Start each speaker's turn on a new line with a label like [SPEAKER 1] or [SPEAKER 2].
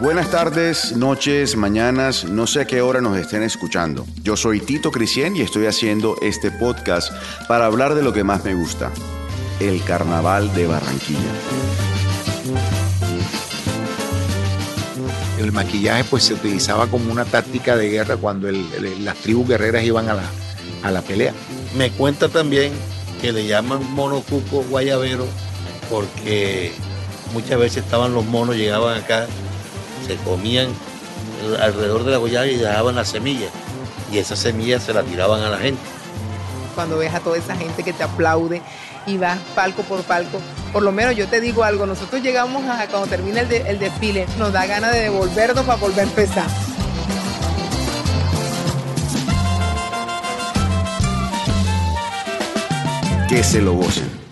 [SPEAKER 1] Buenas tardes, noches, mañanas, no sé a qué hora nos estén escuchando. Yo soy Tito Cristian y estoy haciendo este podcast para hablar de lo que más me gusta, el Carnaval de Barranquilla.
[SPEAKER 2] El maquillaje pues se utilizaba como una táctica de guerra cuando el- el- las tribus guerreras iban a la, a la pelea.
[SPEAKER 3] Me cuenta también que le llaman monocuco guayabero porque muchas veces estaban los monos, llegaban acá, se comían alrededor de la guayaba y dejaban las semillas. Y esas semillas se las tiraban a la gente.
[SPEAKER 4] cuando ves a toda esa gente que te aplaude y vas palco por palco. Por lo menos yo te digo algo, nosotros llegamos a cuando termina el, de- el desfile, nos da ganas de devolvernos para volver a empezar.
[SPEAKER 1] Que se lo gocen.